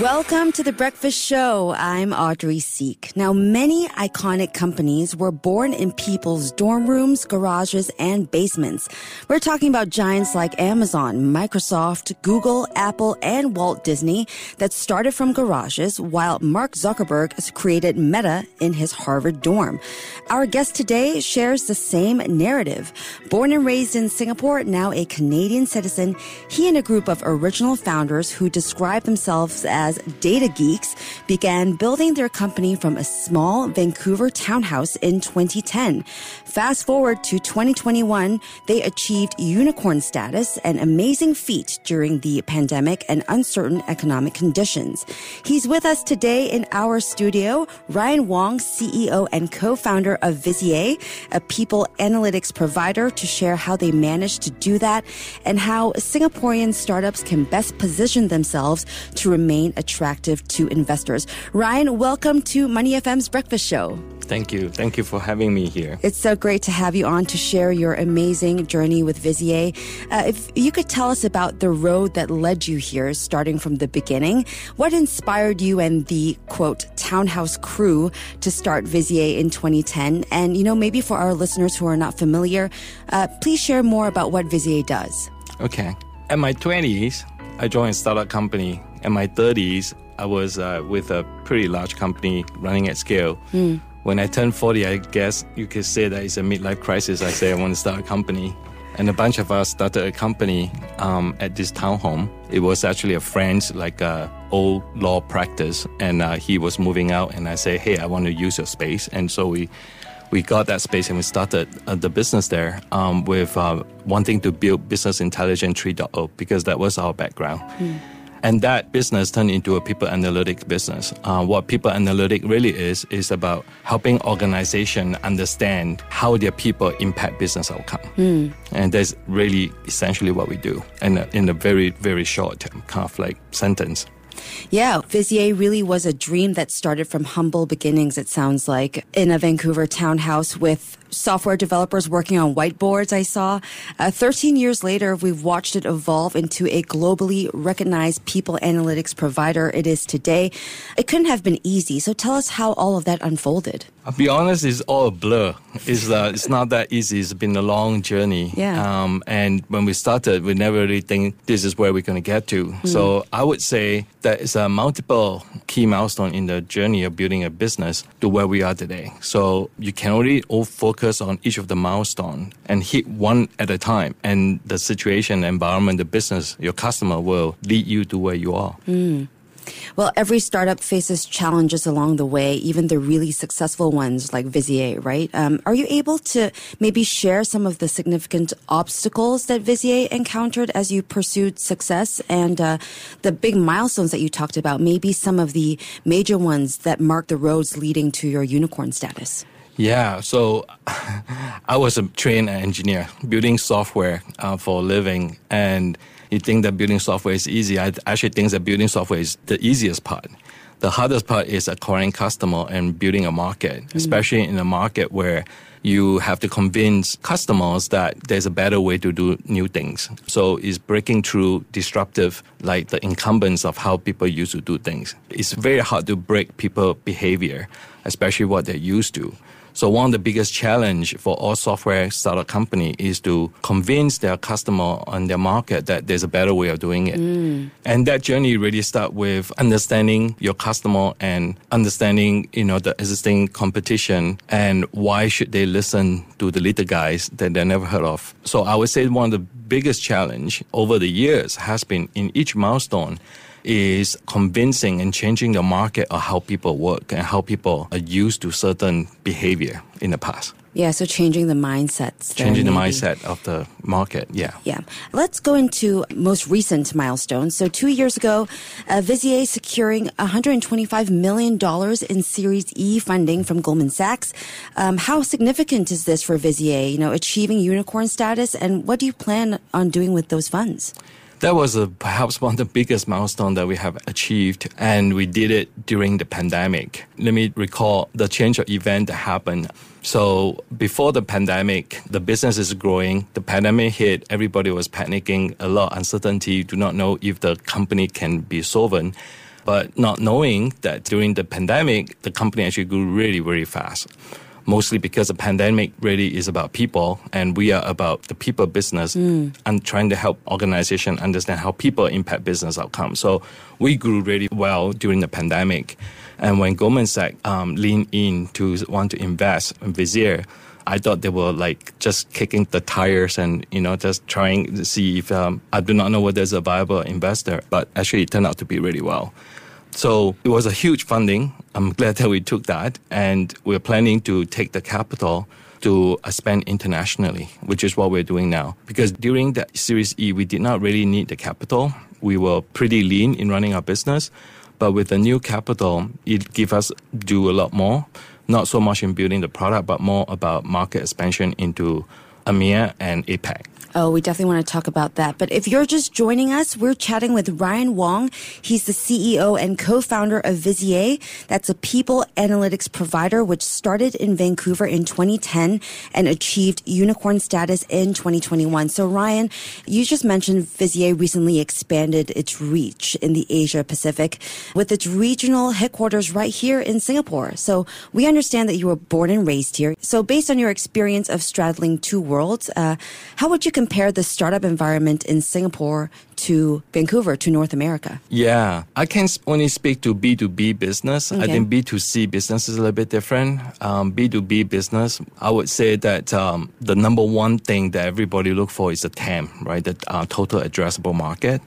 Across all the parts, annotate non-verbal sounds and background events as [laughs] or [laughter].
Welcome to the Breakfast Show. I'm Audrey Siek. Now, many iconic companies were born in people's dorm rooms, garages, and basements. We're talking about giants like Amazon, Microsoft, Google, Apple, and Walt Disney that started from garages, while Mark Zuckerberg created Meta in his Harvard dorm. Our guest today shares the same narrative. Born and raised in Singapore, now a Canadian citizen, he and a group of original founders who describe themselves as as data geeks began building their company from a small Vancouver townhouse in 2010. Fast forward to 2021, they achieved unicorn status, an amazing feat during the pandemic and uncertain economic conditions. He's with us today in our studio, Ryan Wong, CEO and co-founder of Visier, a people analytics provider to share how they managed to do that and how Singaporean startups can best position themselves to remain attractive to investors. Ryan, welcome to Money FM's Breakfast Show. Thank you. Thank you for having me here. It's so great to have you on to share your amazing journey with Visier. Uh, if you could tell us about the road that led you here, starting from the beginning, what inspired you and the quote townhouse crew to start Visier in 2010? And, you know, maybe for our listeners who are not familiar, uh, please share more about what Visier does. Okay. In my 20s, I joined a startup company in my 30s, I was uh, with a pretty large company running at scale. Mm. When I turned 40, I guess you could say that it's a midlife crisis. I say I want to start a company. And a bunch of us started a company um, at this townhome. It was actually a friend's like uh, old law practice, and uh, he was moving out. And I say, hey, I want to use your space. And so we we got that space and we started uh, the business there um, with uh, wanting to build business intelligence 3.0 because that was our background. Mm. And that business turned into a people analytic business. Uh, what people analytic really is, is about helping organization understand how their people impact business outcome. Mm. And that's really essentially what we do And in a very, very short kind of like sentence. Yeah, Visier really was a dream that started from humble beginnings, it sounds like, in a Vancouver townhouse with software developers working on whiteboards, I saw. Uh, 13 years later, we've watched it evolve into a globally recognized people analytics provider it is today. It couldn't have been easy. So tell us how all of that unfolded. I'll be honest, it's all a blur. It's, uh, it's not that easy. It's been a long journey. Yeah. Um, and when we started, we never really think this is where we're going to get to. Mm. So I would say that it's a multiple key milestone in the journey of building a business to where we are today. So you can only all focus on each of the milestone and hit one at a time. And the situation, environment, the business, your customer will lead you to where you are. Mm. Well, every startup faces challenges along the way, even the really successful ones like Visier, right? Um, are you able to maybe share some of the significant obstacles that Visier encountered as you pursued success and uh, the big milestones that you talked about? Maybe some of the major ones that mark the roads leading to your unicorn status. Yeah, so [laughs] I was a trained engineer building software uh, for a living and you think that building software is easy. I actually think that building software is the easiest part. The hardest part is acquiring customer and building a market, mm-hmm. especially in a market where you have to convince customers that there's a better way to do new things. So it's breaking through disruptive, like the incumbents of how people used to do things. It's very hard to break people behavior, especially what they're used to. So one of the biggest challenge for all software startup company is to convince their customer on their market that there's a better way of doing it. Mm. And that journey really start with understanding your customer and understanding, you know, the existing competition and why should they listen to the little guys that they never heard of. So I would say one of the biggest challenge over the years has been in each milestone is convincing and changing the market of how people work and how people are used to certain behavior in the past. Yeah, so changing the mindsets. Changing the mindset of the market, yeah. Yeah. Let's go into most recent milestones. So two years ago, uh, Visier securing $125 million in Series E funding from Goldman Sachs. Um, how significant is this for Visier, you know, achieving unicorn status? And what do you plan on doing with those funds? That was a, perhaps one of the biggest milestone that we have achieved, and we did it during the pandemic. Let me recall the change of event that happened. So before the pandemic, the business is growing. The pandemic hit, everybody was panicking, a lot uncertainty, do not know if the company can be solvent. But not knowing that during the pandemic, the company actually grew really, really fast. Mostly because the pandemic really is about people and we are about the people business mm. and trying to help organization understand how people impact business outcomes. So we grew really well during the pandemic. And when Goldman Sachs um, leaned in to want to invest in Visier, I thought they were like just kicking the tires and you know just trying to see if um, I do not know whether there's a viable investor, but actually it turned out to be really well. So it was a huge funding. I'm glad that we took that, and we're planning to take the capital to uh, expand internationally, which is what we're doing now. Because during the Series E, we did not really need the capital. We were pretty lean in running our business, but with the new capital, it gives us do a lot more. Not so much in building the product, but more about market expansion into EMEA and APAC. Oh, we definitely want to talk about that. But if you're just joining us, we're chatting with Ryan Wong. He's the CEO and co-founder of Visier. That's a people analytics provider which started in Vancouver in 2010 and achieved unicorn status in 2021. So Ryan, you just mentioned Visier recently expanded its reach in the Asia Pacific with its regional headquarters right here in Singapore. So we understand that you were born and raised here. So based on your experience of straddling two worlds, uh, how would you compare the startup environment in Singapore to Vancouver, to North America? Yeah, I can only speak to B2B business. Okay. I think B2C business is a little bit different. Um, B2B business, I would say that um, the number one thing that everybody look for is the TAM, right? The uh, total addressable market.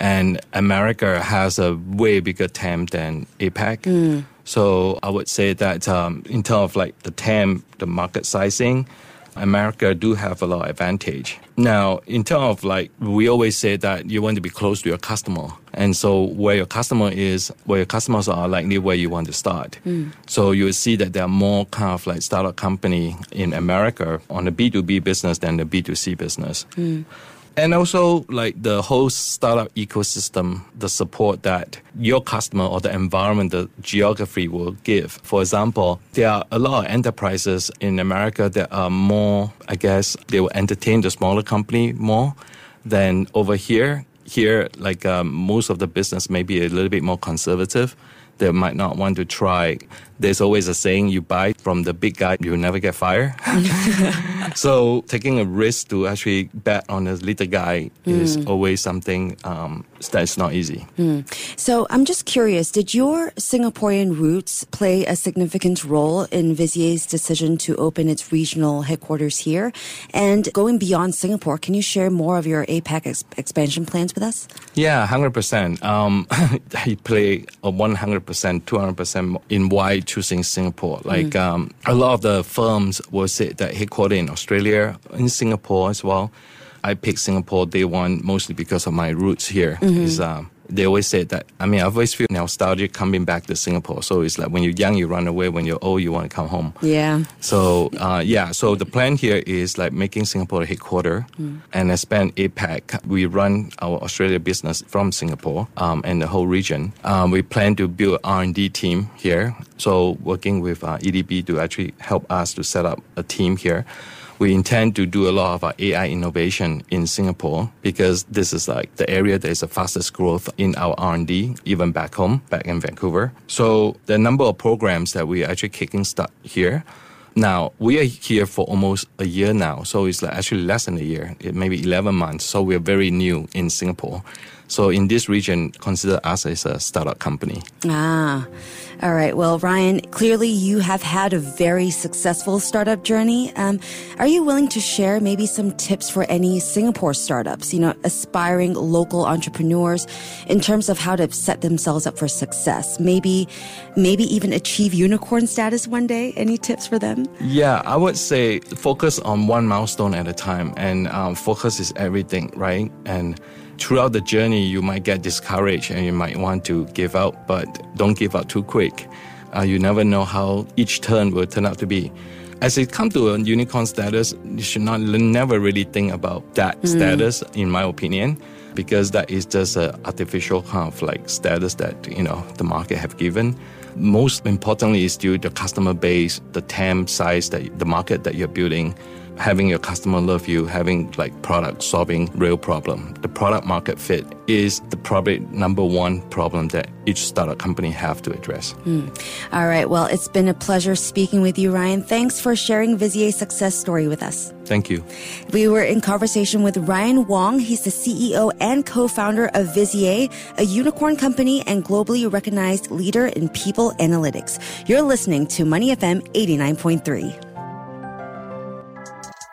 And America has a way bigger TAM than APAC. Mm. So I would say that um, in terms of like the TAM, the market sizing, America do have a lot of advantage. Now, in terms of like, we always say that you want to be close to your customer. And so where your customer is, where your customers are likely where you want to start. Mm. So you will see that there are more kind of like startup company in America on the B2B business than the B2C business. Mm and also like the whole startup ecosystem, the support that your customer or the environment, the geography will give. For example, there are a lot of enterprises in America that are more, I guess, they will entertain the smaller company more than over here. Here, like um, most of the business may be a little bit more conservative they might not want to try. There's always a saying you buy from the big guy, you'll never get fired. [laughs] so taking a risk to actually bet on a little guy mm. is always something um, that's not easy. Mm. So I'm just curious, did your Singaporean roots play a significant role in Visier's decision to open its regional headquarters here? And going beyond Singapore, can you share more of your APAC ex- expansion plans with us? Yeah, 100%. Um, [laughs] he played a 100 percent 200% in why choosing Singapore. Like mm. um, a lot of the firms will say that headquartered in Australia, in Singapore as well. I picked Singapore day one mostly because of my roots here. Mm-hmm. Is um, they always say that. I mean, I always feel nostalgic coming back to Singapore. So it's like when you're young, you run away. When you're old, you want to come home. Yeah. So uh, yeah. So the plan here is like making Singapore a headquarter mm. and expand APAC. We run our Australia business from Singapore um, and the whole region. Um, we plan to build R&D team here. So working with uh, EDB to actually help us to set up a team here we intend to do a lot of our AI innovation in Singapore because this is like the area that is the fastest growth in our R&D, even back home, back in Vancouver. So the number of programs that we are actually kicking start here. Now we are here for almost a year now, so it's like actually less than a year, maybe 11 months. So we are very new in Singapore. So in this region, consider us as a startup company. Ah, all right. Well, Ryan, clearly you have had a very successful startup journey. Um, are you willing to share maybe some tips for any Singapore startups, you know, aspiring local entrepreneurs in terms of how to set themselves up for success? Maybe, maybe even achieve unicorn status one day. Any tips for them? Yeah, I would say focus on one milestone at a time and um, focus is everything, right? And throughout the journey, you might get discouraged and you might want to give up, but don't give up too quick. Uh, you never know how each turn will turn out to be. As it comes to a unicorn status, you should not never really think about that mm. status, in my opinion. because that is just an artificial kind of like status that you know the market have given. Most importantly is still the customer base, the TAM size that the market that you're building having your customer love you, having like product solving real problem. The product market fit is the probably number one problem that each startup company have to address. Mm. All right. Well, it's been a pleasure speaking with you, Ryan. Thanks for sharing Visier's success story with us. Thank you. We were in conversation with Ryan Wong. He's the CEO and co-founder of Vizier, a unicorn company and globally recognized leader in people analytics. You're listening to Money FM 89.3.